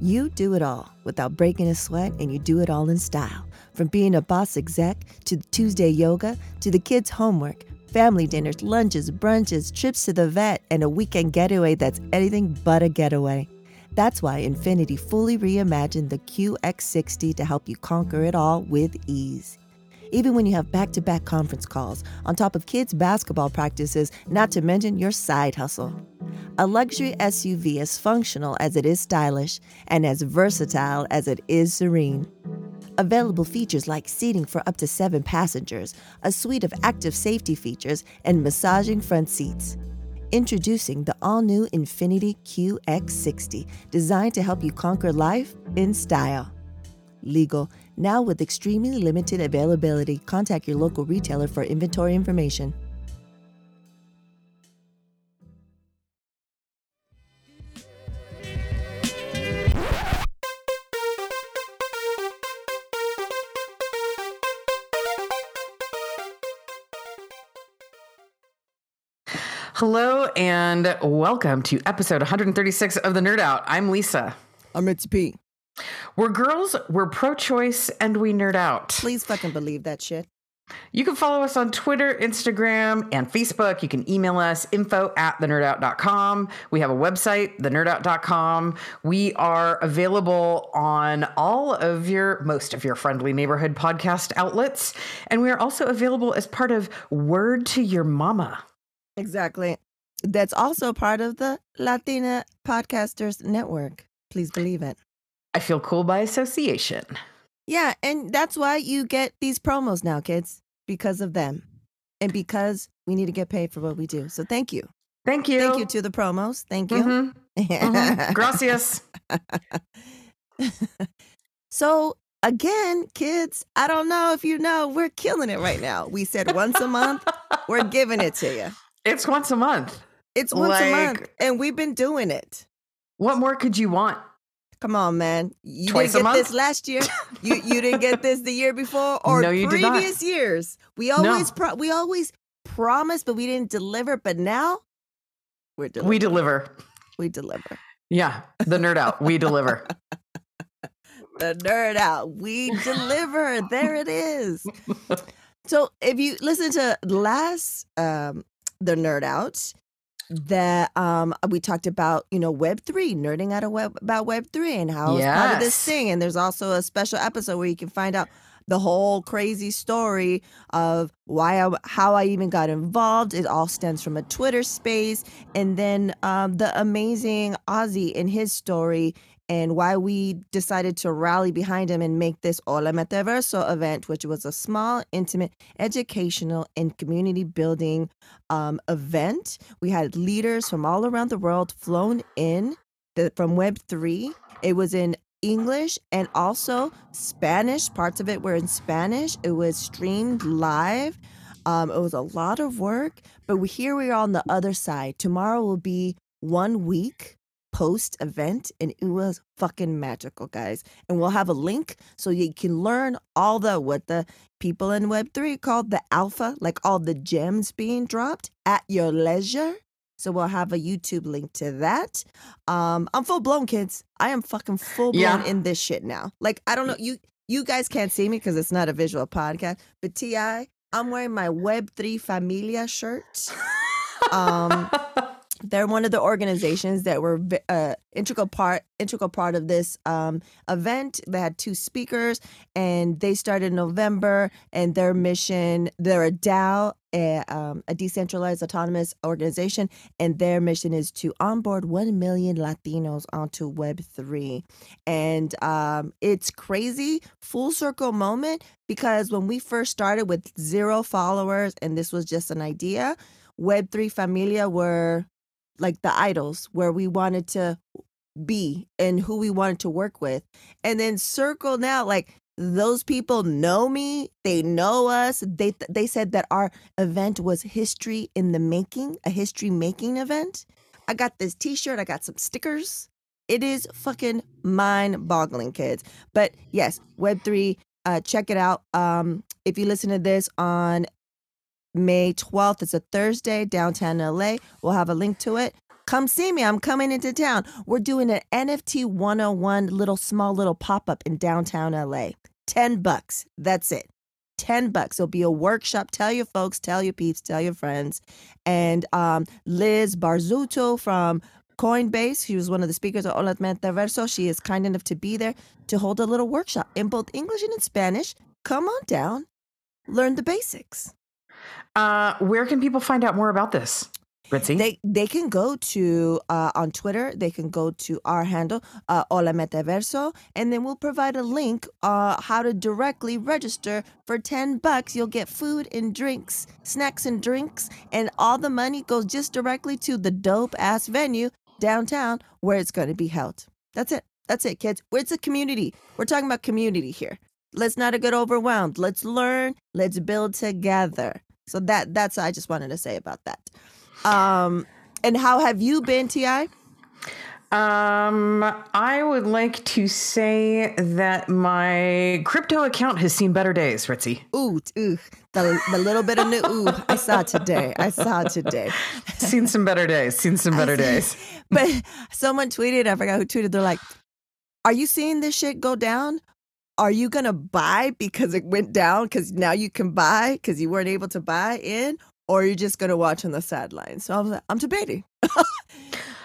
You do it all without breaking a sweat, and you do it all in style. From being a boss exec to Tuesday yoga to the kids' homework, family dinners, lunches, brunches, trips to the vet, and a weekend getaway that's anything but a getaway. That's why Infiniti fully reimagined the QX60 to help you conquer it all with ease. Even when you have back to back conference calls, on top of kids' basketball practices, not to mention your side hustle. A luxury SUV as functional as it is stylish and as versatile as it is serene. Available features like seating for up to seven passengers, a suite of active safety features, and massaging front seats. Introducing the all new Infiniti QX60, designed to help you conquer life in style. Legal, now with extremely limited availability. Contact your local retailer for inventory information. Hello and welcome to episode 136 of The Nerd Out. I'm Lisa. I'm It's P. We're girls, we're pro choice, and we nerd out. Please fucking believe that shit. You can follow us on Twitter, Instagram, and Facebook. You can email us info at thenerdout.com. We have a website, thenerdout.com. We are available on all of your, most of your friendly neighborhood podcast outlets. And we are also available as part of Word to Your Mama. Exactly. That's also part of the Latina Podcasters Network. Please believe it. I feel cool by association. Yeah, and that's why you get these promos now, kids, because of them. And because we need to get paid for what we do. So thank you. Thank you. Thank you to the promos. Thank you. Mhm. Mhm. Gracias. so again, kids, I don't know if you know, we're killing it right now. We said once a month, we're giving it to you. It's once a month. It's once a month, and we've been doing it. What more could you want? Come on, man. You Twice didn't get month? this last year. You you didn't get this the year before or No, you did not. previous years. We always pro- we always promised, but we didn't deliver. But now we're delivering. We deliver. we deliver. Yeah, the nerd out. We deliver. the nerd out. We deliver. there it is. So if you listen to last um the nerd out, that um we talked about, you know, web three, nerding out of web about web three and how it's part of this thing. And there's also a special episode where you can find out the whole crazy story of why I, how I even got involved. It all stems from a Twitter space, and then um, the amazing Ozzy and his story, and why we decided to rally behind him and make this Hola Metaverso event, which was a small, intimate, educational, and community building um, event. We had leaders from all around the world flown in the, from Web three. It was in English and also Spanish. Parts of it were in Spanish. It was streamed live. Um, it was a lot of work, but we, here we are on the other side. Tomorrow will be one week post event, and it was fucking magical, guys. And we'll have a link so you can learn all the what the people in Web three called the alpha, like all the gems being dropped at your leisure. So we'll have a YouTube link to that. Um, I'm full blown, kids. I am fucking full blown Yeah. in this shit now. Like I don't know you. You guys can't see me because it's not a visual podcast. But Ti, I'm wearing my Web three Familia shirt. Um, they're one of the organizations that were uh, integral part integral part of this um, event. They had two speakers, and they started in November. And their mission, they're a DAO, a, um, a decentralized autonomous organization, and their mission is to onboard one million Latinos onto Web three. And um, it's crazy, full circle moment because when we first started with zero followers, and this was just an idea. Web3 Familia were like the idols where we wanted to be and who we wanted to work with. And then Circle now, like those people know me, they know us. They they said that our event was history in the making, a history making event. I got this t-shirt, I got some stickers. It is fucking mind-boggling, kids. But yes, Web3, uh, check it out. Um, if you listen to this on May 12th. It's a Thursday, downtown LA. We'll have a link to it. Come see me. I'm coming into town. We're doing an NFT 101 little small little pop up in downtown LA. 10 bucks. That's it. 10 bucks. It'll be a workshop. Tell your folks, tell your peeps, tell your friends. And um, Liz Barzutto from Coinbase, she was one of the speakers at Hola Metaverso. She is kind enough to be there to hold a little workshop in both English and in Spanish. Come on down, learn the basics. Uh, where can people find out more about this? Ritzy? They they can go to uh, on Twitter. They can go to our handle uh, Hola Metaverso, and then we'll provide a link uh, how to directly register for ten bucks. You'll get food and drinks, snacks and drinks, and all the money goes just directly to the dope ass venue downtown where it's going to be held. That's it. That's it, kids. It's a community. We're talking about community here. Let's not get overwhelmed. Let's learn. Let's build together. So that that's I just wanted to say about that. Um, and how have you been, Ti? Um, I would like to say that my crypto account has seen better days, Ritzy. Ooh, ooh, the, the little bit of new ooh I saw today. I saw today. seen some better days. Seen some better days. But someone tweeted, I forgot who tweeted, they're like, Are you seeing this shit go down? Are you gonna buy because it went down? Because now you can buy because you weren't able to buy in, or you're you just gonna watch on the sidelines? So I was like, I'm debating.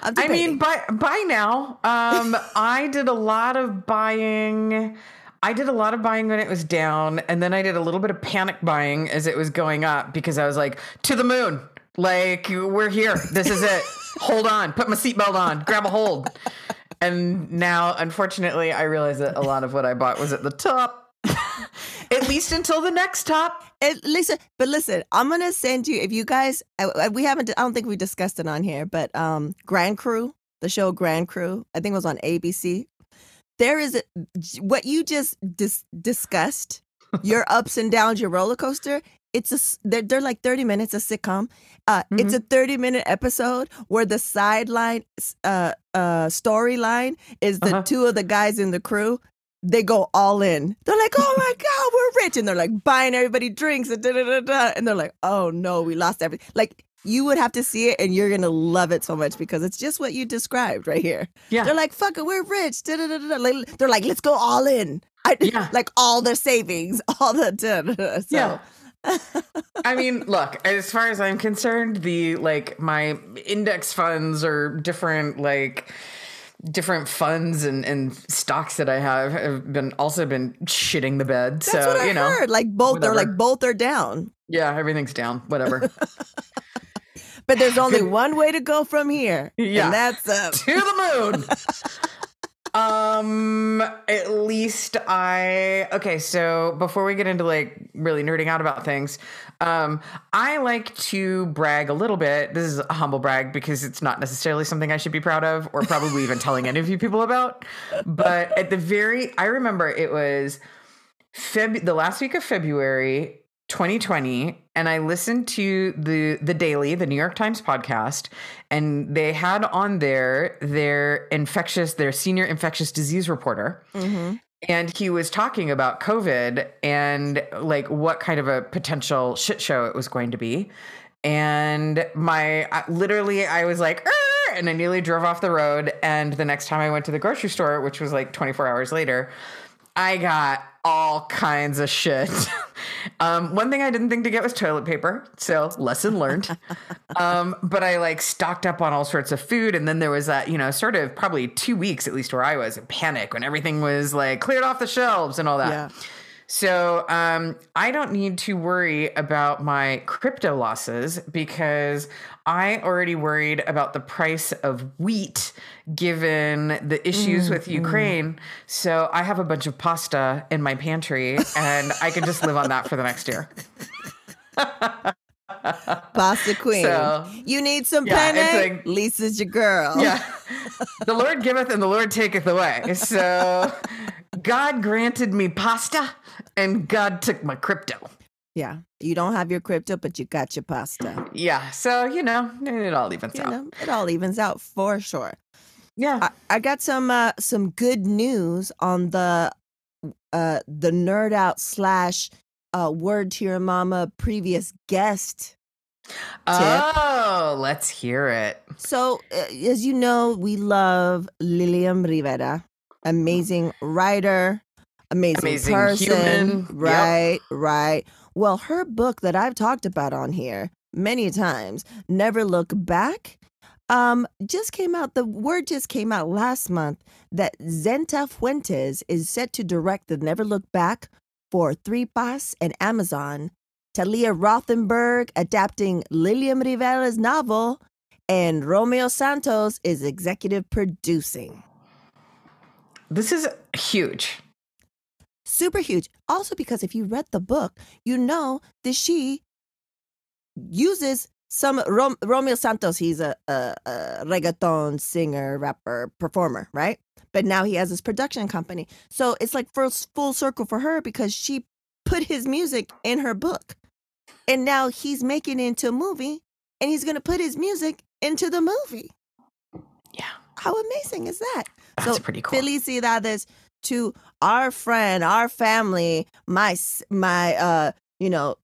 I'm I mean, by by now, um, I did a lot of buying. I did a lot of buying when it was down, and then I did a little bit of panic buying as it was going up because I was like, to the moon. Like, we're here. This is it. hold on. Put my seatbelt on. Grab a hold. And now, unfortunately, I realize that a lot of what I bought was at the top. at least until the next top. At least, but listen, I'm gonna send you if you guys. uh, uh, We haven't. I don't think we discussed it on here, but um, Grand Crew, the show Grand Crew, I think it was on ABC. There is a, what you just dis- discussed. Your ups and downs, your roller coaster. It's a. They're, they're like 30 minutes. A sitcom. Uh, It's a 30 minute episode where the sideline uh, uh, storyline is the Uh-huh. two of the guys in the crew they go all in. They're like, "Oh my god, we're rich," and they're like buying everybody drinks and da da da da. And they're like, "Oh no, we lost everything." Like you would have to see it, and you're gonna love it so much because it's just what you described right here. Yeah. They're like, "Fuck it, we're rich." Da da da da. Like, they're like, "Let's go all in." I, Yeah. like all their savings, all the da, da, da. So, Yeah. I mean, look, as far as I'm concerned, the like my index funds or different like different funds and, and stocks that I have have been also been shitting the bed. That's so, what I you know, heard. Like both, they're like both are down. yeah, everything's down, whatever. But there's only one way to go from here, Yeah. and that's up. to the moon. um at least i okay so before we get into like really nerding out about things um i like to brag a little bit. This is a humble brag because it's not necessarily something i should be proud of or probably even telling any of you people about. But at the very i remember it was Feb the last week of February 2020 and I listened to the the Daily, the New York Times podcast and they had on there their infectious their senior infectious disease reporter Mhm. and he was talking about COVID and like what kind of a potential shit show it was going to be. And my literally, I was like, "Arr!" and I nearly drove off the road. And the next time I went to the grocery store, which was like 24 hours later, I got all kinds of shit. um, one thing I didn't think to get was toilet paper, so lesson learned. um, but I like stocked up on all sorts of food, and then there was that, you know, sort of probably two weeks at least where I was in panic when everything was like cleared off the shelves and all that. Yeah. So um, I don't need to worry about my crypto losses because I already worried about the price of wheat given the issues with Ukraine. So I have a bunch of pasta in my pantry and I can just live on that for the next year. Pasta Queen. So, you need some yeah, penne? like- Lisa's your girl. Yeah. the Lord giveth and the Lord taketh away. So God granted me pasta and God took my crypto. Yeah. You don't have your crypto, but you got your pasta. Yeah. So, you know, it all evens You out. know, it all evens out for sure. Yeah. I, I got some uh, some good news on the uh the nerd out slash uh word to your mama previous guest Oh, let's hear it. So, uh, as you know, we love Lilliam Rivera, amazing writer, amazing, Amazing person. human. Yep. Right, right. Well, her book that I've talked about on here many times, Never Look Back, um, just came out. The word just came out last month that Zetna Fuentes is set to direct the Never Look Back for Three Pas and Amazon. Talia Rothenberg adapting Lilliam Rivera's novel, and Romeo Santos is executive producing. This is huge. Super huge. Also, because if you read the book, you know that she uses some Rom- Romeo Santos. He's a, a, a reggaeton singer, rapper, performer, right? But now he has his production company. So it's like first full circle for her because she put his music in her book. And now he's making it into a movie and he's going to put his music into the movie. Yeah. How amazing is that? That's so pretty cool. Felicidades to our friend, our family, my my uh, you know,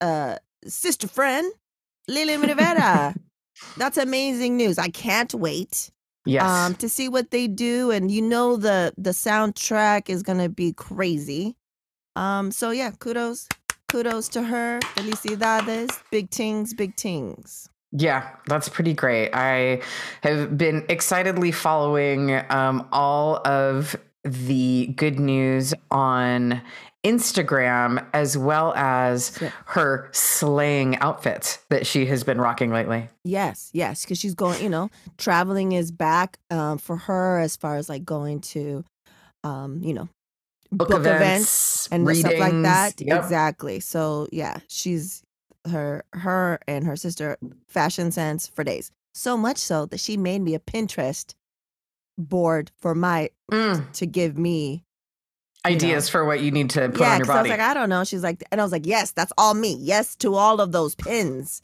uh sister friend, Lily Rivera. That's amazing news. I can't wait Yes. um to see what they do and you know the the soundtrack is going to be crazy. Um so yeah, kudos kudos to her. Felicidades. Big tings, big tings. Yeah, that's pretty great. I have been excitedly following um, all of the good news on Instagram as well as her slaying outfits that she has been rocking lately. Yes, yes, because she's going, you know, traveling is back um, for her as far as like going to, um, you know, Book, book, events, events, and stuff like that. Yep. Exactly. So yeah, she's her, her and her sister fashion sense for days. So much so that she made me a Pinterest board for my Mm, to give me. ideas for what you need to put yeah, on your 'cause I was like, I don't know. She's like, and I was like, yes, that's all me. Yes to all of those pins.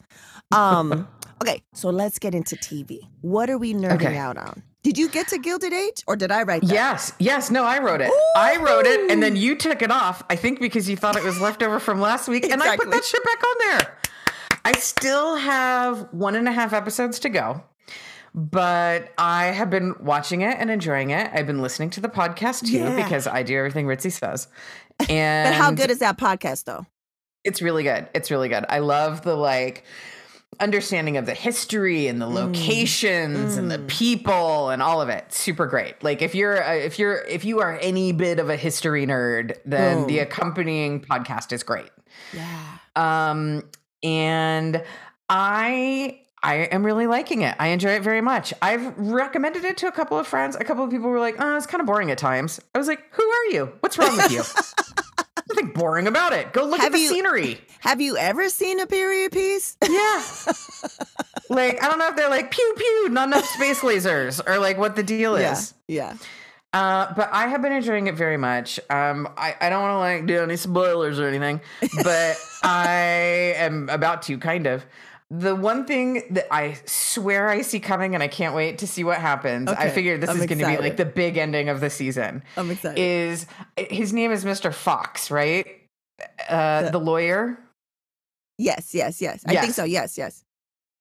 Um. okay, so let's get into TV. What are we nerding Okay. out on? Did you get to Gilded Age, or did I write that? Yes, yes, no, I wrote it. I wrote it, and then you took it off. I think because you thought it was left over from last week, and I put that shit back on there. I still have one and a half episodes to go, but I have been watching it and enjoying it. I've been listening to the podcast too Yeah. because I do everything Ritzy says. And But how good is that podcast, though? it's really good. It's really good. I love the like understanding of the history and the locations and the Mm. people and all of it. Super great. Like if you're a, if you're if you are any bit of a history nerd, then the accompanying podcast is great. Yeah. Um and I I am really liking it. I enjoy it very much. I've recommended it to a couple of friends. A couple of people were like, "Oh, it's kind of boring at times." I was like, "Who are you? What's wrong with you?" Nothing boring about it. Go look Have at the you- scenery. Have you ever seen a period piece? Yeah. like, I don't know if they're like pew pew, not enough space lasers, or like what the deal yeah. is. Yeah. Uh, but I have been enjoying it very much. Um, I, I don't want to like do any spoilers or anything, but I am about to kind of. The one thing that I swear I see coming, and I can't wait to see what happens. I Okay, figured this I'm is going to be like the big ending of the season. I'm excited. Is his name is Mr. Fox, right? Uh, The- the lawyer. yes, yes, yes. I think so. Yes, yes.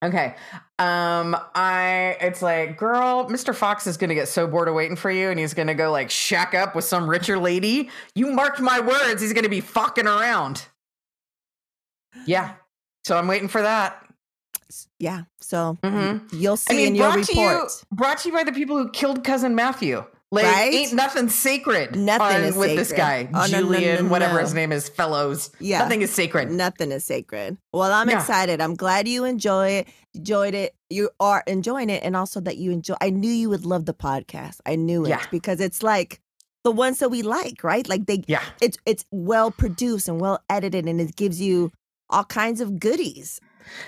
Okay. Um, I it's like, girl, Mr. Fox is gonna get so bored of waiting for you and he's gonna go like shack up with some richer lady. You marked my words, he's gonna be fucking around. Yeah. So I'm waiting for that. Yeah. So Mhm. you'll see I mean, in your brought to you report. brought to you by the people who killed cousin Matthew. Like, Right? ain't nothing sacred Nothing on- with this guy, sacred. Oh, no, no, no, Julian, whatever no. his name is, Fellowes. Yeah. nothing is sacred. Nothing is sacred. Well, I'm Yeah. excited. I'm glad you enjoy it. Enjoyed it. You are enjoying it, and also that you enjoy. I knew you would love the podcast. I knew it Yeah. because it's like the ones that we like, right? Like they, Yeah. it's it's well produced and well edited, and it gives you all kinds of goodies.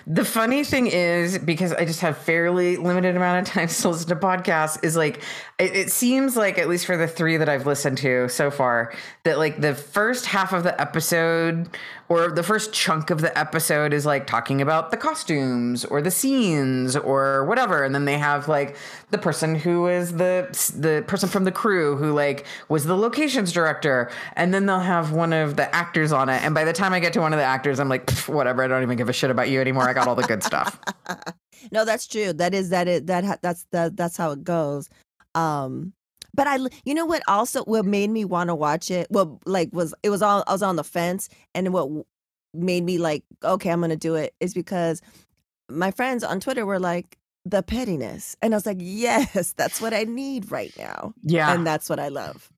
The funny thing is, because I just have fairly limited amount of time to listen to podcasts, is like it, it seems like at least for the three that I've listened to so far, that like the first half of the episode or the first chunk of the episode is like talking about the costumes or the scenes or whatever. And then they have like the person who is the the person from the crew who like was the locations director. And then they'll have one of the actors on it. And by the time i get to one of the actors i'm like whatever. I don't even give a shit about you anymore. I got all the good stuff. No that's true. That is that is that that's that that's how it goes. Um but I, you know what? Also, what made me want to watch it? Well, like was it was all I was on the fence, and what made me like, okay, I'm gonna do it is because my friends on Twitter were like the pettiness, and I was like, yes, that's what I need right now. Yeah, and that's what I love.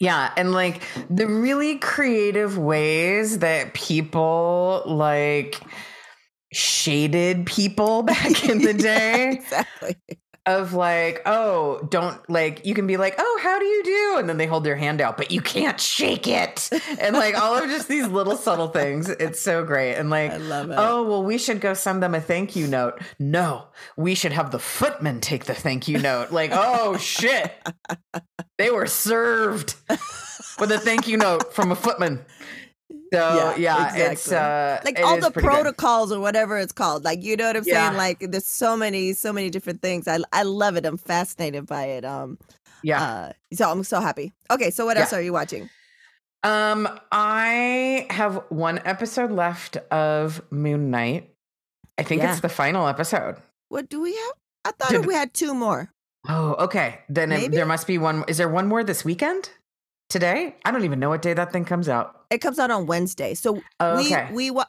yeah, and like the really creative ways that people like shaded people back in the day. exactly of like, oh, don't like you can be like, oh, how do you do? And then they hold their hand out, but you can't shake it. And like all of just these little subtle things. It's so great. And like, oh, well, we should go send them a thank you note. No, we should have the footman take the thank you note. Like, oh shit. They were served with a thank you note from a footman. So yeah, yeah exactly. it's uh, like all the protocols good. or whatever it's called. Like you know what I'm yeah. saying? Like there's so many, so many different things. I I love it. I'm fascinated by it. Um, yeah. Uh, so I'm so happy. Okay, so what else yeah. are you watching? Um, I have one episode left of Moon Knight. I think it's the final episode. What do we have? I thought Did, we had two more. Oh, okay. Then it, there must be one. Is there one more this weekend? Today? I don't even know what day that thing comes out. It comes out on Wednesday. So oh, okay. we we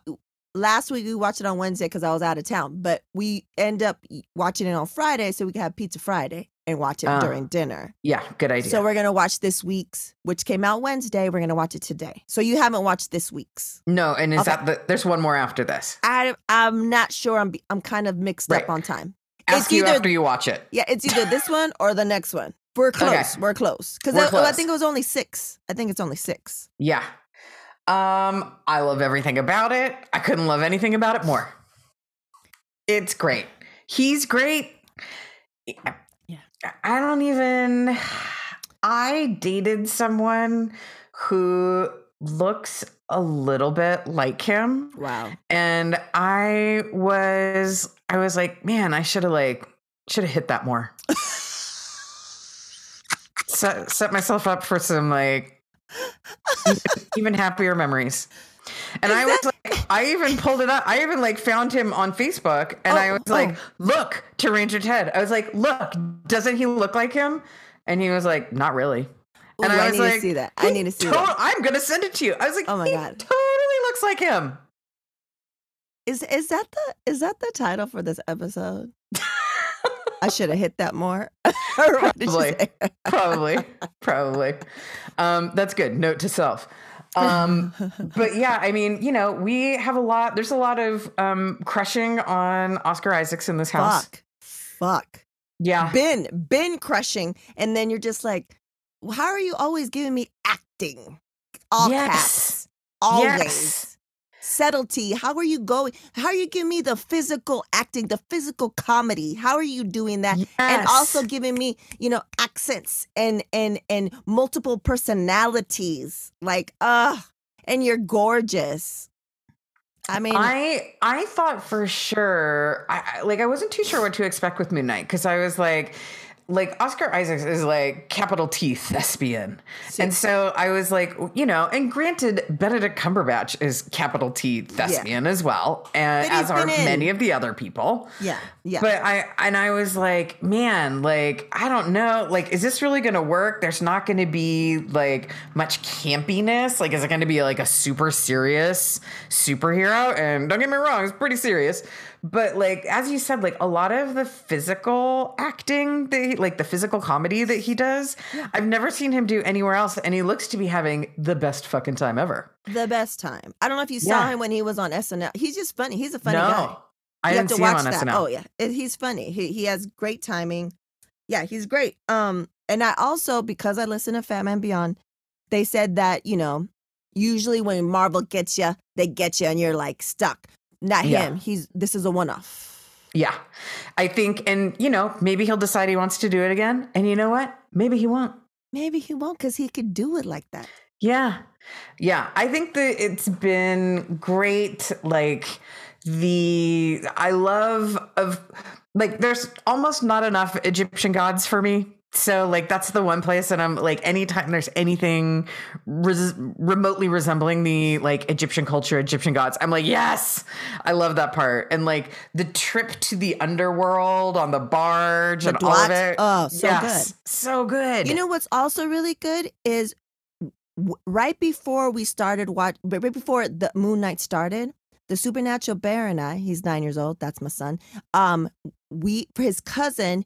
last week we watched it on Wednesday because I was out of town, but we end up watching it on Friday so we can have Pizza Friday and watch it uh, during dinner. Yeah, good idea. So we're gonna watch this week's, which came out Wednesday. We're gonna watch it today. So you haven't watched this week's? No, and is okay. that the, there's one more after this? I I'm not sure. I'm I'm kind of mixed right. up on time. Ask it's you either, after you watch it. Yeah, it's either this one or the next one. We're close. Okay. We're close. Because I, I, think it was only six. I think it's only six. Yeah. Um, I love everything about it. I couldn't love anything about it more. It's great. He's great. Yeah. I don't even I dated someone who looks a little bit like him. Wow. And I was I was like, man, I should have like should have hit that more set, set myself up for some like even happier memories. And Is I was that- like, I even pulled it up. I even like found him on Facebook and oh, I was like, oh. oh. look to Ranger Ted. I was like, look, doesn't he look like him? And he was like, not really. Ooh, and I, I was like, to see that. I need to see to- that. I'm going to send it to you. I was like, oh my God. totally looks like him. Is is that the is that the title for this episode? I should have hit that more. probably, probably, probably. Um, that's good. Note to self. Um, but yeah, I mean, you know, we have a lot. There's a lot of um, crushing on Oscar Isaacs in this house. Fuck, fuck. Yeah, been been crushing, and then you're just like, how are you always giving me acting? All yes. caps, always. Yes subtlety? How are you going? How are you giving me the physical acting, the physical comedy? How are you doing that? Yes. And also giving me, you know, accents and and and multiple personalities. Like, uh, and you're gorgeous. I mean, I I thought for sure, I, like I wasn't too sure what to expect with Moon Knight because I was like, like Oscar Isaacs is like capital T thespian. See. And so I was like, you know, and granted, Benedict Cumberbatch is capital T thespian yeah. as well, and as are many of the other people. Yeah. Yeah. But I and I was like, man, like, I don't know. Like, is this really gonna work? There's not gonna be like much campiness. Like, is it gonna be like a super serious superhero? And don't get me wrong, it's pretty serious but like as you said like a lot of the physical acting that he, like the physical comedy that he does i've never seen him do anywhere else and he looks to be having the best fucking time ever the best time i don't know if you saw yeah. him when he was on snl he's just funny he's a funny no, guy I you have to watch that. SNL. Oh yeah, it, he's funny. He he has great timing. Yeah, he's great. Um, and I also because I listen to Fatman Beyond, they said that you know usually when Marvel gets you, they get you and you're like stuck. Not yeah. him. He's this is a one off. Yeah. I think and you know, maybe he'll decide he wants to do it again. And you know what? Maybe he won't. Maybe he won't cuz he could do it like that. Yeah. Yeah. I think that it's been great. Like the, I love of, like, there's almost not enough Egyptian gods for me. So like that's the one place that I'm like anytime there's anything res- remotely resembling the like Egyptian culture, Egyptian gods, I'm like yes, I love that part. And like the trip to the underworld on the barge The and all of it. Oh, so Yes, So good. You know what's also really good is w- right before we started watch, right before the Moon Knight started, the Supernatural Bear and I, he's nine years old, that's my son. Um, we for his cousin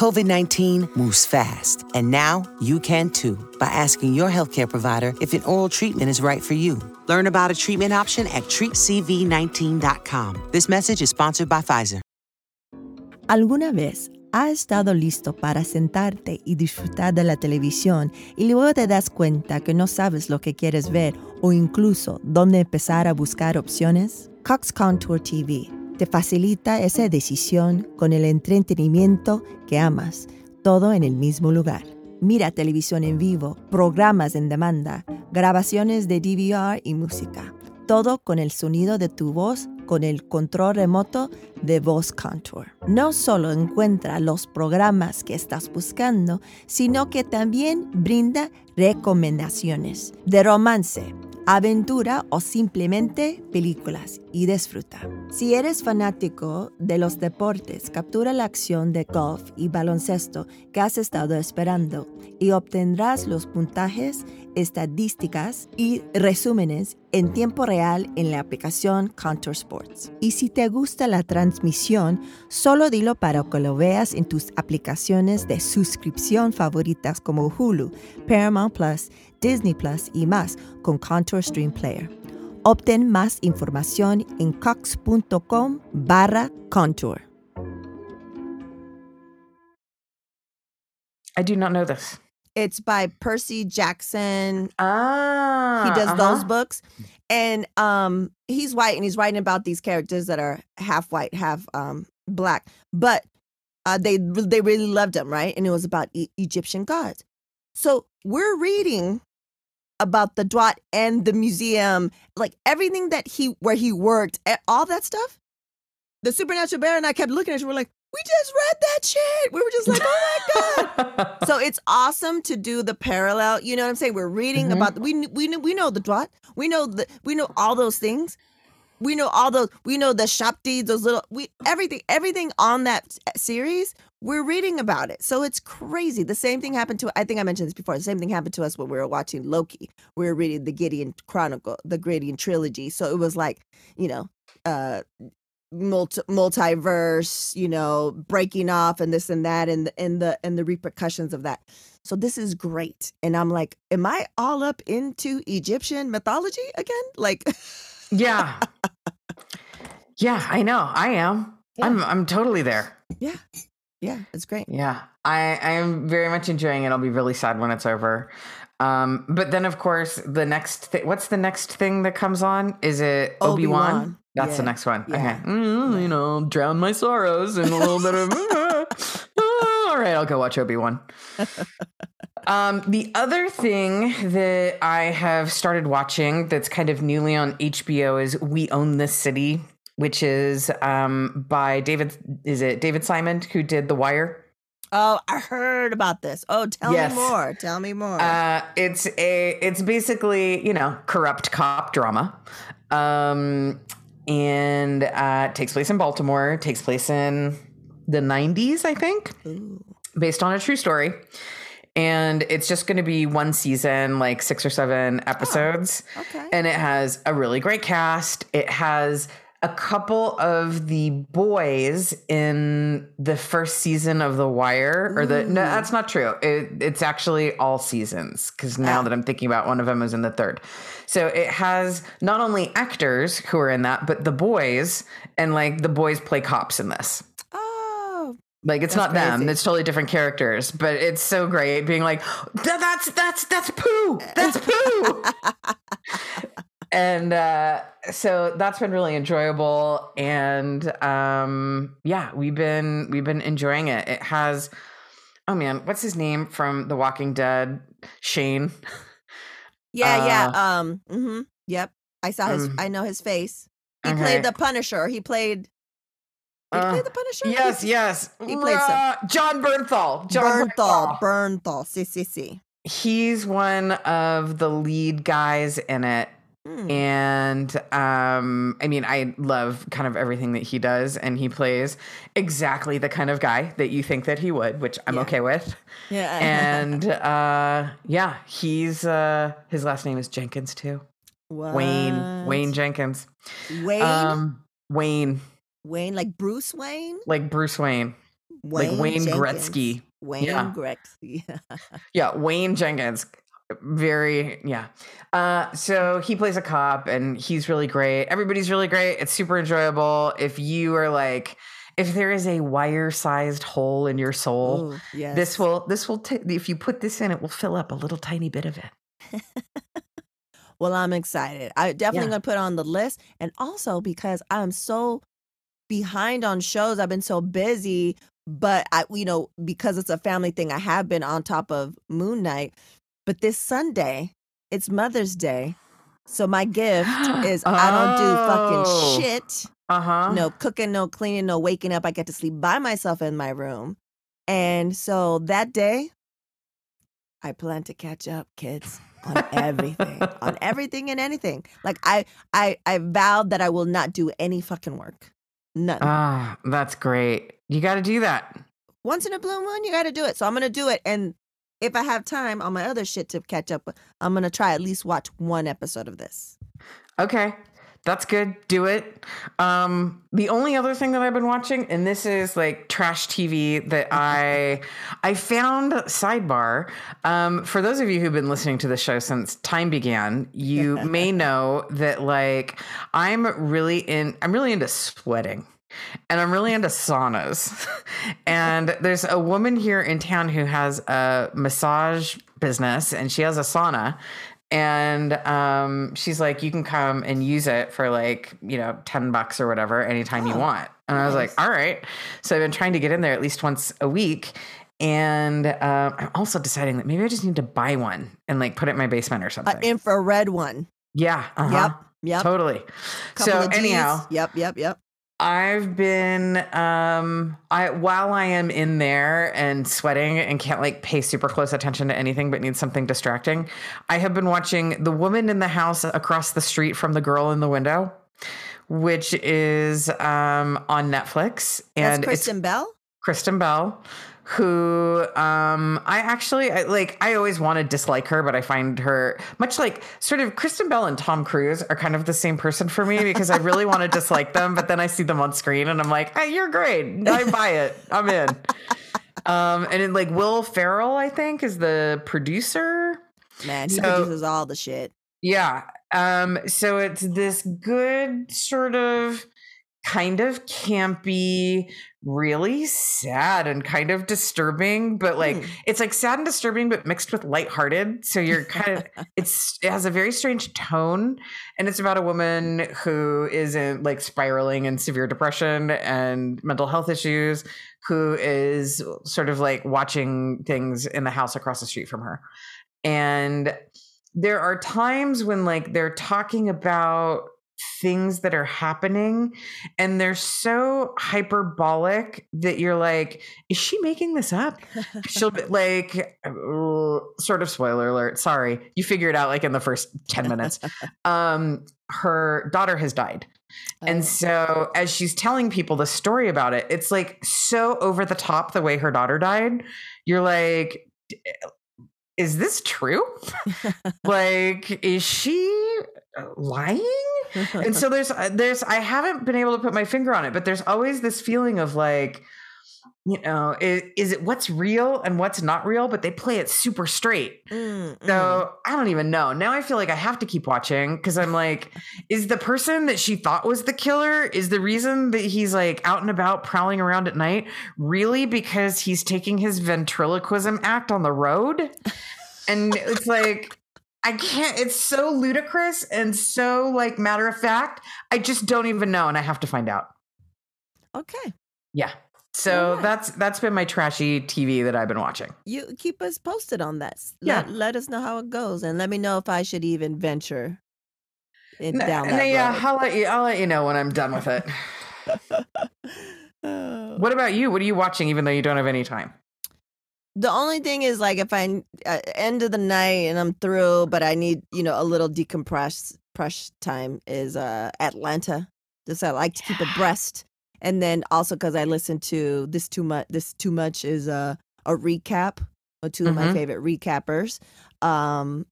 COVID 19 moves fast, and now you can too by asking your healthcare provider if an oral treatment is right for you. Learn about a treatment option at treatcv19.com. This message is sponsored by Pfizer. ¿Alguna vez ha estado listo para sentarte y disfrutar de la televisión y luego te das cuenta que no sabes lo que quieres ver o incluso dónde empezar a buscar opciones? Cox Contour TV te facilita esa decisión con el entretenimiento que amas, todo en el mismo lugar. Mira televisión en vivo, programas en demanda, grabaciones de DVR y música. Todo con el sonido de tu voz con el control remoto de Voz Contour. No solo encuentra los programas que estás buscando, sino que también brinda recomendaciones de romance, aventura o simplemente películas y disfruta. Si eres fanático de los deportes, captura la acción de golf y baloncesto que has estado esperando y obtendrás los puntajes, estadísticas y resúmenes en tiempo real en la aplicación Contour Sports. Y si te gusta la transmisión, solo dilo para que lo veas en tus aplicaciones de suscripción favoritas como Hulu, Paramount Plus, Disney Plus y más con Contour Stream Player. Obtén más información en cox.com barra contour. I do not know this. It's by Percy Jackson. Ah, he does uh-huh. those books and um he's white and he's writing about these characters that are half white half um black but uh they they really loved him right and it was about e- egyptian gods so we're reading about the Duat and the museum like everything that he where he worked eh, all that stuff the supernatural bear and i kept looking at you we're like we just read that shit we were just like oh my god so it's awesome to do the parallel. You know what I'm saying? We're reading Mhm. about we we know we know the drought. We know the we know all those things. We know all those. We know the shop deeds. Those little we everything everything on that series. We're reading about it, so it's crazy. The same thing happened to I think I mentioned this before. The same thing happened to us when we were watching Loki. We were reading the Gideon Chronicle, the Gideon trilogy. So it was like you know, uh, multi- multiverse, you know, breaking off and this and that and the, and the and the repercussions of that. So this is great. And I'm like, am I all up into Egyptian mythology again? Like yeah. Yeah, I know. I am. Yeah. I'm I'm totally there. yeah. Yeah, it's great. Yeah. I I am very much enjoying it. I'll be really sad when it's over. Um, but then of course the next thing what's the next thing that comes on? Is it Obi-Wan? Obi-Wan. That's the next one. Yeah. Okay. Mm, you know, drown my sorrows in a little bit of all right, I'll go watch Obi-Wan. Um, the other thing that I have started watching that's kind of newly on HBO is We Own This City, which is um, by David. Is it David Simon who did The Wire? Oh, I heard about this. Oh, tell Yes. me more. Tell me more. Uh, it's a. It's basically you know corrupt cop drama, um, and uh, it takes place in Baltimore. Takes place in the '90s, I think. Ooh. based on a true story. And it's just going to be one season, like six or seven episodes. Okay. And it has a really great cast. It has a couple of the boys in the first season of The Wire, or the no, that's not true. It, it's actually all seasons because now Ah. that I'm thinking about, one of them was in the third. So it has not only actors who are in that, but the boys, and like the boys play cops in this. Oh, Like it's not them; it's totally different characters. But it's so great being like, "Th- "That's that's that's poo, that's poo." and uh, so that's been really enjoyable and um, yeah we've been we've been enjoying it it has oh man what's his name from the walking dead shane yeah, Uh, yeah. Um, hmm yep. I saw his. um, I know his face. He okay. played the Punisher. He played. He Uh, play the Punisher? Yes played- yes he played some- jon bernthal jon Bernthal. Bernthal. See, see, see. he's one of the lead guys in it Hmm. and um i mean i love kind of everything that he does and he plays exactly the kind of guy that you think that he would which i'm Yeah. okay with Yeah. and uh yeah he's uh his last name is jenkins too wayne wayne jenkins Wayne. um wayne Wayne, like Bruce Wayne. like bruce wayne, like wayne Jenkins. gretzky Wayne Yeah. Gretzky. yeah wayne jenkins very yeah uh so he plays a cop and he's really great everybody's really great it's super enjoyable if you are like if there is a wire sized hole in your soul Ooh, yes. this will this will t- if you put this in it will fill up a little tiny bit of it Well, I'm excited. I definitely Yeah. gonna put on the list, and also because I'm so behind on shows. I've been so busy, but I, you know, because it's a family thing, I have been on top of Moon Knight. But this Sunday, it's Mother's Day, so my gift is I don't do Oh. fucking shit. uh-huh. No cooking, no cleaning, no waking up. I get to sleep by myself in my room, and so that day, I plan to catch up, kids on everything on everything and anything. Like i i i vowed that i will not do any fucking work. None. Ah that's great. You got to do that. Once in a blue moon you got to do it. So i'm gonna do it. And if i have time on my other shit to catch up i'm gonna try at least watch one episode of this Okay. That's good. Do it. Um, the only other thing that I've been watching, and this is like trash TV that I I found sidebar. Um, for those of you who've been listening to the show since time began, you may know that like I'm really in I'm really into sweating. And I'm really into saunas. and there's a woman here in town who has a massage business and she has a sauna and um, she's like, you can come and use it for like, you know, 10 bucks or whatever anytime you Oh, want. And I was like, all right. So I've been trying to get in there at least once a week. And um, I'm also deciding that maybe I just need to buy one and like put it in my basement or something. an infrared one yeah. Uh-huh. yep yep Totally. Couple so anyhow, yep yep yep I've been um I while I am in there and sweating and can't like pay super close attention to anything but need something distracting, I have been watching The Woman in the House Across the Street from the Girl in the Window, which is um on Netflix that's and it's kristen bell? Kristen Bell, who um I actually I, like I always want to dislike her, but I find her much like sort of Kristen Bell and Tom Cruise are kind of the same person for me because I really want to dislike them, but then I see them on screen and I'm like, hey, you're great. I buy it. I'm in. Um and then like Will Ferrell, I think, is the producer. man he So- produces all the shit Yeah. Um, so it's this good sort of kind of campy, really sad and kind of disturbing, but like Hmm. it's like sad and disturbing, but mixed with lighthearted. So you're kind of it's it has a very strange tone. And it's about a woman who is in like spiraling in severe depression and mental health issues, who is sort of like watching things in the house across the street from her. And there are times when like they're talking about things that are happening and they're so hyperbolic that you're like is she making this up? She'll be like sort of spoiler alert sorry you figure it out like in the first 10 minutes. Um her daughter has died and Oh. so as she's telling people the story about it it's like so over the top the way her daughter died. You're like is this true? Like is she lying and so there's uh, there's I haven't been able to put my finger on it, but there's always this feeling of like, you know, is, is it what's real and what's not real? But they play it super straight. Mm, mm. So I don't even know. Now I feel like I have to keep watching because I'm like, is the person that she thought was the killer, is the reason that he's like out and about prowling around at night really because he's taking his ventriloquism act on the road? And it's like, I can't, it's so ludicrous and so like matter of fact. I just don't even know. And I have to find out. okay. Yeah. So Alright. that's that's been my trashy TV that I've been watching. You keep us posted on that. S- Yeah. Let, let us know how it goes and let me know if I should even venture it, N- down n- that yeah, road. I'll let you. I'll let you know when I'm done with it. Oh. What about you? What are you watching? Even though you don't have any time. The only thing is, like, if I uh, end of the night and I'm through, but I need, you know, a little decompress press time is uh Atlanta. Just I like to keep abreast, and then also because I listen to this too much. This too much is a a recap of 2 of my Mhm. favorite recappers, um,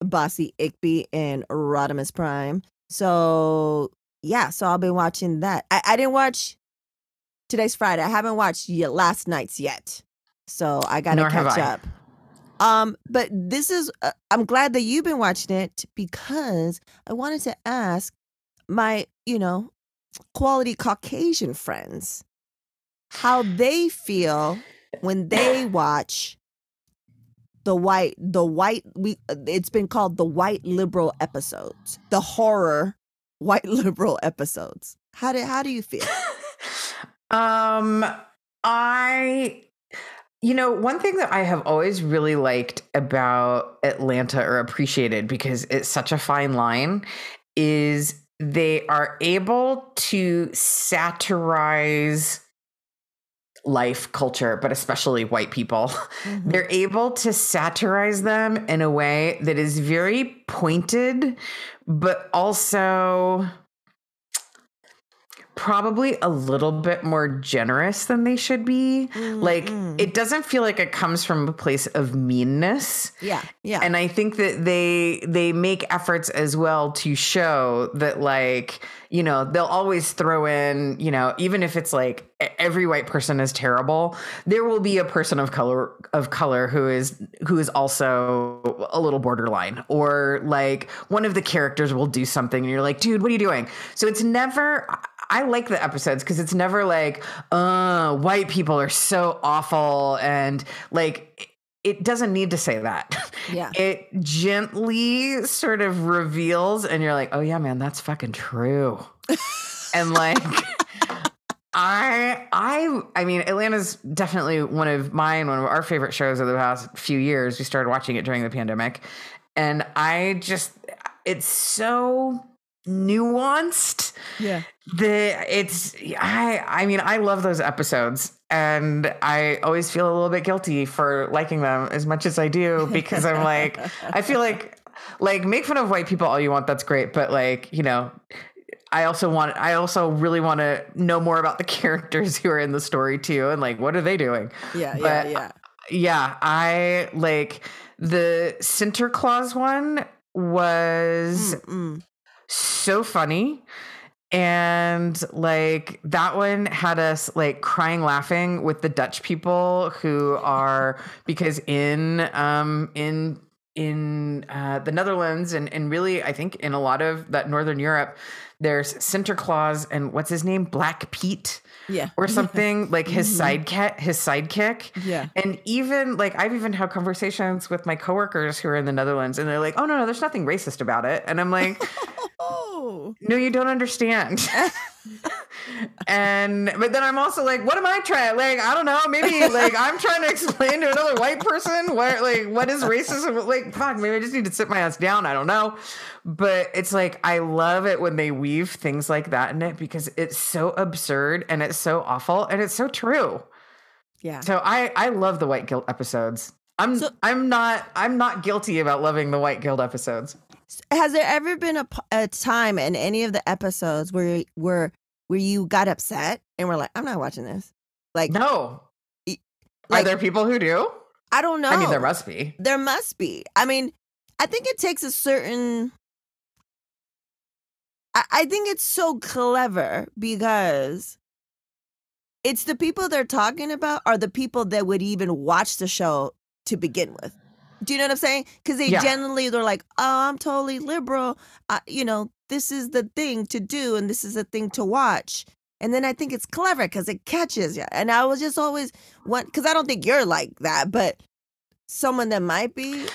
Bossy Igby and Rodimus Prime. So yeah, so I'll be watching that. I, I didn't watch today's Friday. I haven't watched yet last night's yet. So I got to catch up. Um, but this is uh, I'm glad that you've been watching it because I wanted to ask my, you know, quality Caucasian friends how they feel when they watch the white the white we it's been called the white liberal episodes the horror white liberal episodes. How do how do you feel? Um, I, you know, one thing that I have always really liked about Atlanta or appreciated because it's such a fine line is they are able to satirize life culture but especially white people. Mm-hmm. They're able to satirize them in a way that is very pointed but also probably a little bit more generous than they should be. Like Mm-mm. it doesn't feel like it comes from a place of meanness. Yeah yeah. And i think that they they make efforts as well to show that like you know they'll always throw in you know even if it's like every white person is terrible there will be a person of color of color who is who is also a little borderline or like one of the characters will do something and you're like dude what are you doing? So it's never I like the episodes because it's never like, uh, white people are so awful and like it doesn't need to say that. Yeah. It gently sort of reveals and you're like, "Oh yeah, man, that's fucking true." and like I I I mean, Atlanta's definitely one of mine, one of our favorite shows of the past few years. We started watching it during the pandemic. And I just it's so nuanced. Yeah. The it's i i mean i love those episodes and i always feel a little bit guilty for liking them as much as i do because i'm like i feel like like make fun of white people all you want that's great but like you know i also want i also really want to know more about the characters who are in the story too and like what are they doing? Yeah yeah But yeah. yeah i like the Sinterklaas one was Mm-mm. So funny. And like that one had us like crying laughing with the dutch people who are because in um in in uh, the netherlands and and really i think in a lot of that northern europe there's sinterklaas and what's his name? Black pete yeah. or something like his sidekick his sidekick. Yeah. And even like I've even had conversations with my coworkers who are in the Netherlands and they're like, "Oh no, no, there's nothing racist about it." And I'm like, oh "No, you don't understand." and but then I'm also like, "What am I trying? Like, I don't know, maybe like I'm trying to explain to another white person what like what is racism? Like, fuck, maybe I just need to sit my ass down. I don't know." But it's like I love it when they weave things like that in it because it's so absurd and it's so awful and it's so true. yeah So I I love the White guilt episodes. I'm So- I'm not I'm not guilty about loving the White Guild episodes. Has there ever been a, a time in any of the episodes where where where you got upset and were like, I'm not watching this? Like, No. E- Are there people who do? I don't know. I mean, there must be. There must be. I mean, I think it takes a certain I, I think it's so clever because it's the people they're talking about are the people that would even watch the show to begin with. Do you know what I'm saying? Because they Yeah. generally they're like, "Oh, I'm totally liberal. Uh, you know, this is the thing to do, and this is the thing to watch." And then I think it's clever because it catches you. And I was just always one because I don't think you're like that, but someone that might be. I-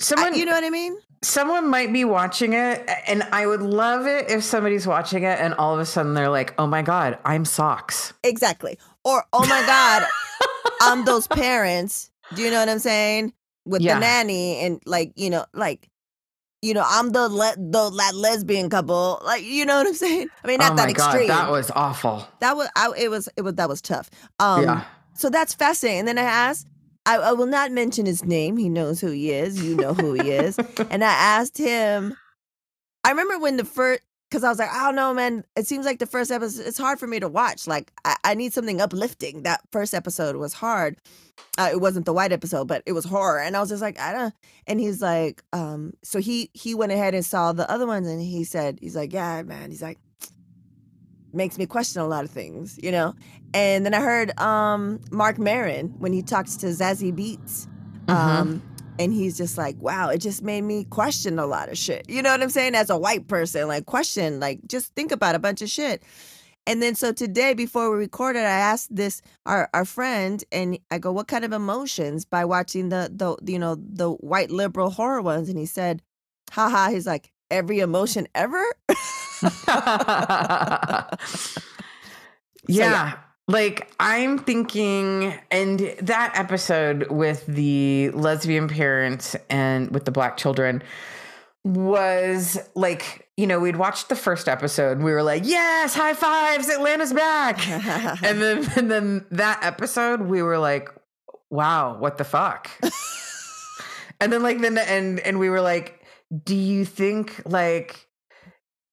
Someone, you know what I mean? someone might be watching it, and I would love it if somebody's watching it, and all of a sudden they're like, "Oh my god, I'm socks." Exactly. Or oh my god, I'm those parents. Do you know what I'm saying? With Yeah. the nanny and like you know, like you know, I'm the le- the that lesbian couple. Like you know what I'm saying? I mean, not oh that my extreme. god, that was awful. that was I, it was it was that was tough. Um, yeah. So that's fascinating. And then I asked, I, I will not mention his name. He knows who he is. You know who he is. and I asked him. I remember when the first, because I was like, I don't know, man. It seems like the first episode. It's hard for me to watch. Like I, I need something uplifting. That first episode was hard. Uh, it wasn't the white episode, but it was horror. And I was just like, I don't. And he's like, um. So he he went ahead and saw the other ones, and he said, he's like, yeah, man. He's like, makes me question a lot of things, you know. And then I heard um Marc Maron when he talks to Zazie Beetz. Mhm. Um and he's just like, wow, it just made me question a lot of shit. You know what I'm saying? As a white person, like question, like just think about a bunch of shit. And then so today before we recorded, I asked this our, our friend and I go, What kind of emotions by watching the the you know, the white liberal horror ones? And he said, haha, he's like, every emotion ever? yeah. Like I'm thinking, and that episode with the lesbian parents and with the black children was like, you know, we'd watched the first episode and we were like, yes, high fives, Atlanta's back. and then and then that episode we were like, wow, what the fuck? and then like then and and we were like, do you think like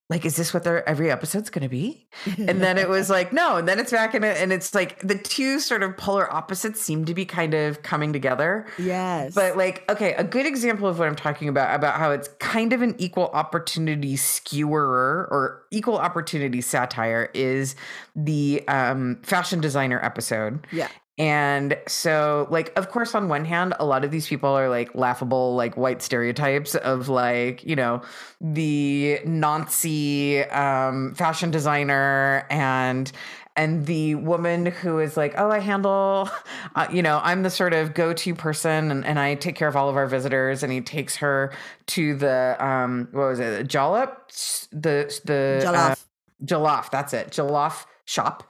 like is this what their every episode's going to be? And then it was like no, and then it's back in it and it's like the two sort of polar opposites seem to be kind of coming together. yes. But like, okay, a good example of what I'm talking about, about how it's kind of an equal opportunity skewerer or equal opportunity satire is the um, fashion designer episode. yeah. And so, like, of course, on one hand, a lot of these people are like laughable, like white stereotypes of like, you know, the Nazi um, fashion designer and and the woman who is like, oh, I handle, uh, you know, I'm the sort of go-to person, and, and I take care of all of our visitors. And he takes her to the um, what was it, Jollop, the the uh, Jollof. Jollof, that's it, Jollof shop.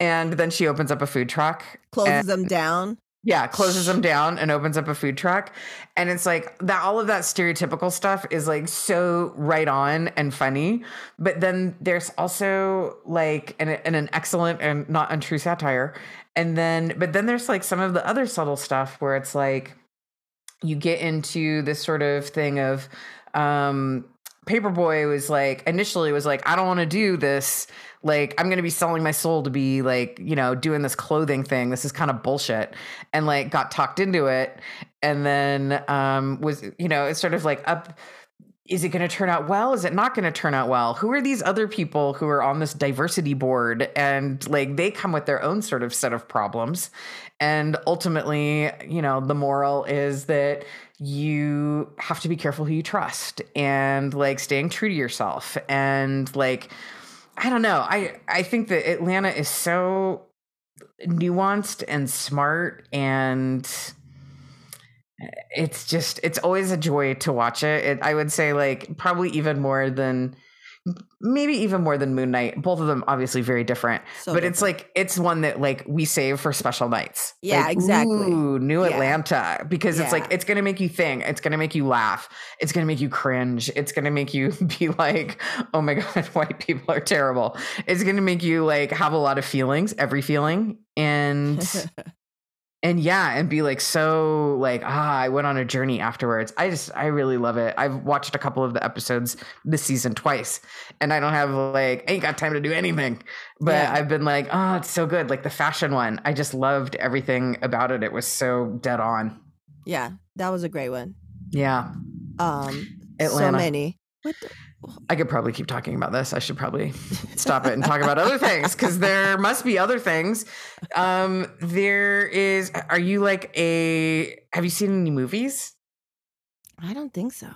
And then she opens up a food truck. closes and- them down. yeah, closes them down and opens up a food truck. And it's like that all of that stereotypical stuff is like so right on and funny. But then there's also like an, an, an excellent and not untrue satire. And then, but then there's like some of the other subtle stuff where it's like you get into this sort of thing of um Paperboy was like initially was like, I don't want to do this. Like, I'm gonna be selling my soul to be like, you know, doing this clothing thing. This is kind of bullshit. And like got talked into it. And then um was, you know, it's sort of like up. Is it going to turn out well? Is it not going to turn out well? Who are these other people who are on this diversity board? And like they come with their own sort of set of problems. And ultimately, you know, the moral is that you have to be careful who you trust and like staying true to yourself. And like, I don't know. I, I think that Atlanta is so nuanced and smart and it's just it's always a joy to watch it. it i would say like probably even more than maybe even more than moon knight. Both of them obviously very different So but it's like it's one that like we save for special nights. Yeah, Like, exactly. ooh, new Yeah. atlanta because it's like it's gonna make you think it's gonna make you laugh it's gonna make you cringe it's gonna make you be like oh my god white people are terrible. It's gonna make you like have a lot of feelings every feeling and and yeah and be like so like ah i went on a journey afterwards. I just i really love it. I've watched a couple of the episodes this season twice and i don't have like I ain't got time to do anything. But Yeah. i've been like oh it's so good. Like the fashion one i just loved everything about it. It was so dead on. Yeah, that was a great one. yeah. Um, so many. What the- I could probably keep talking about this. I should probably stop it and talk about other things because there must be other things. Um, there is. Are you like a? Have you seen any movies? I don't think so.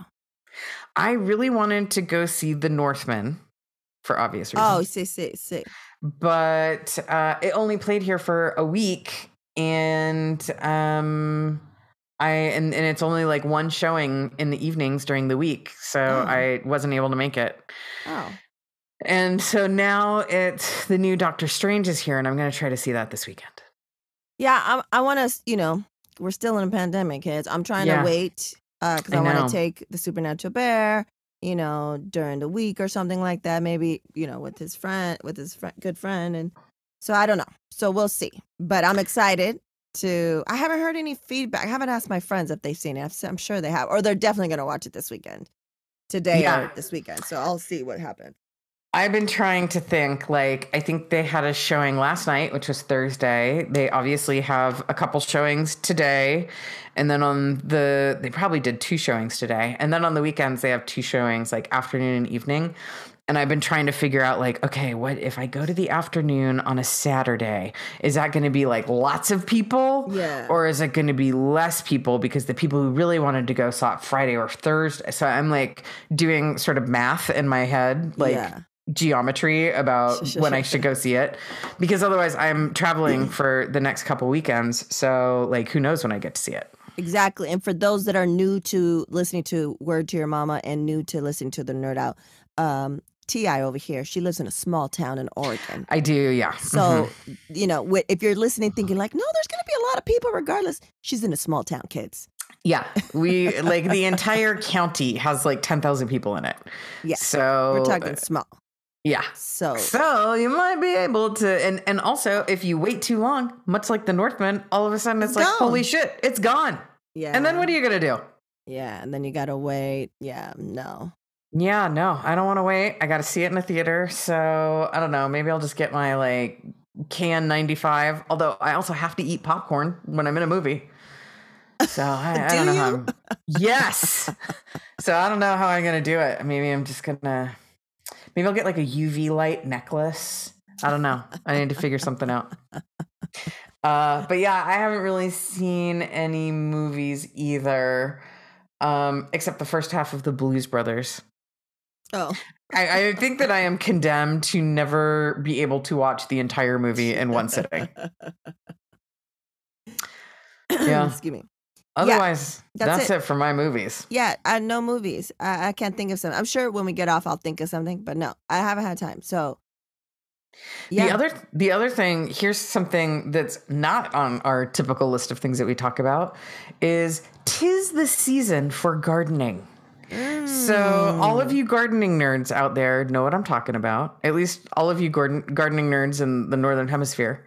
I really wanted to go see The Northman for obvious reasons. Oh, see, see, see. but uh, it only played here for a week, and um, I and, and it's only like one showing in the evenings during the week, so Oh. I wasn't able to make it. Oh, And so now it's the new Doctor Strange is here, and I'm going to try to see that this weekend. yeah. I, I want to. You know, we're still in a pandemic, kids. I'm trying Yeah. to wait uh, because I I, want to take the Supernatural Bear. You know, during the week or something like that. Maybe you know, with his friend, with his friend, good friend, and so I don't know. So we'll see. But I'm excited to. I haven't heard any feedback. I haven't asked my friends if they've seen it. I'm sure they have, or they're definitely going to watch it this weekend, today Yeah. or this weekend. So I'll see what happens. I've been trying to think like I think they had a showing last night, which was Thursday. They obviously have a couple showings today. And then on the they probably did two showings today. And then on the weekends they have two showings like afternoon and evening. And I've been trying to figure out like, okay, what if I go to the afternoon on a Saturday? Is that going to be like lots of people? Yeah. Or is it going to be less people because the people who really wanted to go saw it Friday or Thursday? So I'm like doing sort of math in my head, like Yeah. geometry about when I should go see it because otherwise I'm traveling for the next couple weekends. So like who knows when I get to see it. Exactly. And for those that are new to listening to Word to Your Mama and new to listening to the Nerd Out, um, T.I. over here, she lives in a small town in Oregon. I do, yeah. So, Mhm. you know, if you're listening thinking like, no, there's going to be a lot of people regardless, she's in a small town, kids. yeah, we like the entire county has like 10,000 people in it. Yeah. So We're talking small. yeah. So, So you might be able to, and and also if you wait too long, much like the Northman, all of a sudden it's, It's like gone. holy shit, it's gone. yeah. And then what are you gonna do? Yeah. And then you got to wait. Yeah. No. Yeah, no, I don't want to wait. I got to see it in the theater. So I don't know. Maybe I'll just get my like KN95. Although I also have to eat popcorn when I'm in a movie. So I, I Do don't know you? how. I'm, yes. so I don't know how I'm going to do it. Maybe I'm just going to, maybe I'll get like a UV light necklace. I don't know. I need to figure something out. Uh, but yeah, I haven't really seen any movies either, um, except the first half of the Blues Brothers. Oh, I, I think that I am condemned to never be able to watch the entire movie in one sitting. Yeah. Excuse me. Otherwise, that's that's, it. it. for my movies. Yeah, I no movies. I, I can't think of some. I'm sure when we get off, I'll think of something, but no, I haven't had time. So, yeah, The other the other thing, here's something that's not on our typical list of things that we talk about is tis the season for gardening. So, all Mm. of you gardening nerds out there know what I'm talking about. At least all of you garden, gardening nerds in the northern hemisphere.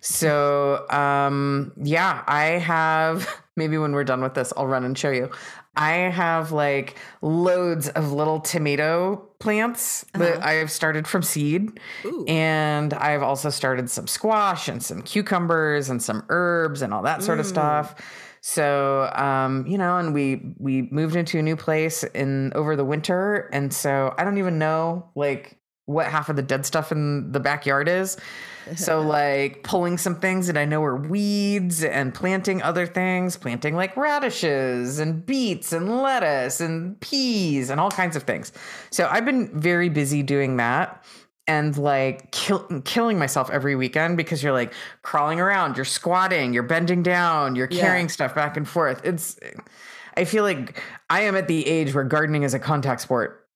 So, um, yeah, I have maybe when we're done with this, I'll run and show you. I have like loads of little tomato plants that Uh-huh. I've started from seed. Ooh. And I've also started some squash and some cucumbers and some herbs and all that sort of Mm. stuff. So, um, you know, and we we moved into a new place in over the winter, and so I don't even know like what half of the dead stuff in the backyard is. So, like pulling some things that I know are weeds and planting other things, planting like radishes and beets and lettuce and peas and all kinds of things. So, I've been very busy doing that and like kill, killing myself every weekend because you're like crawling around, you're squatting, you're bending down, you're Yeah. carrying stuff back and forth. It's, I feel like I am at the age where gardening is a contact sport.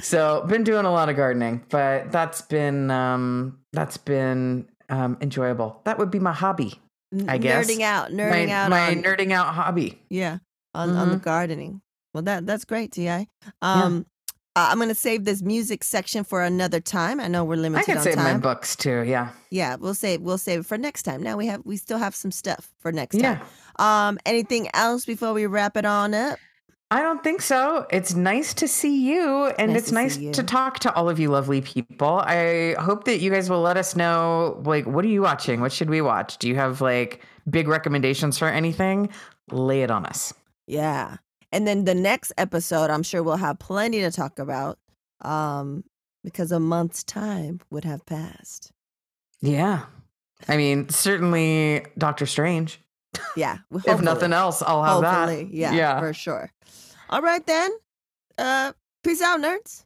so been doing a lot of gardening, but that's been um that's been um enjoyable. That would be my hobby. I guess. nerding out, nerding my out my on nerding out hobby. yeah on on the Mhm. gardening. Well, that that's great, Ti. Um, uh, I'm gonna save this music section for another time. I know we're limited. I can on save my time. books too. Yeah. Yeah, we'll save we'll save it for next time. Now we have we still have some stuff for next Yeah. time. Um, anything else before we wrap it on up? I don't think so. It's nice to see you, and Nice it's to nice to talk to all of you lovely people. I hope that you guys will let us know, like, what are you watching? What should we watch? Do you have like big recommendations for anything? Lay it on us. Yeah. And then the next episode, I'm sure we'll have plenty to talk about um, because a month's time would have passed. Yeah. I mean, certainly Doctor Strange. Yeah. If nothing else, I'll have Hopefully. that. Yeah, Yeah. for sure. All right, then. Uh, peace out, nerds.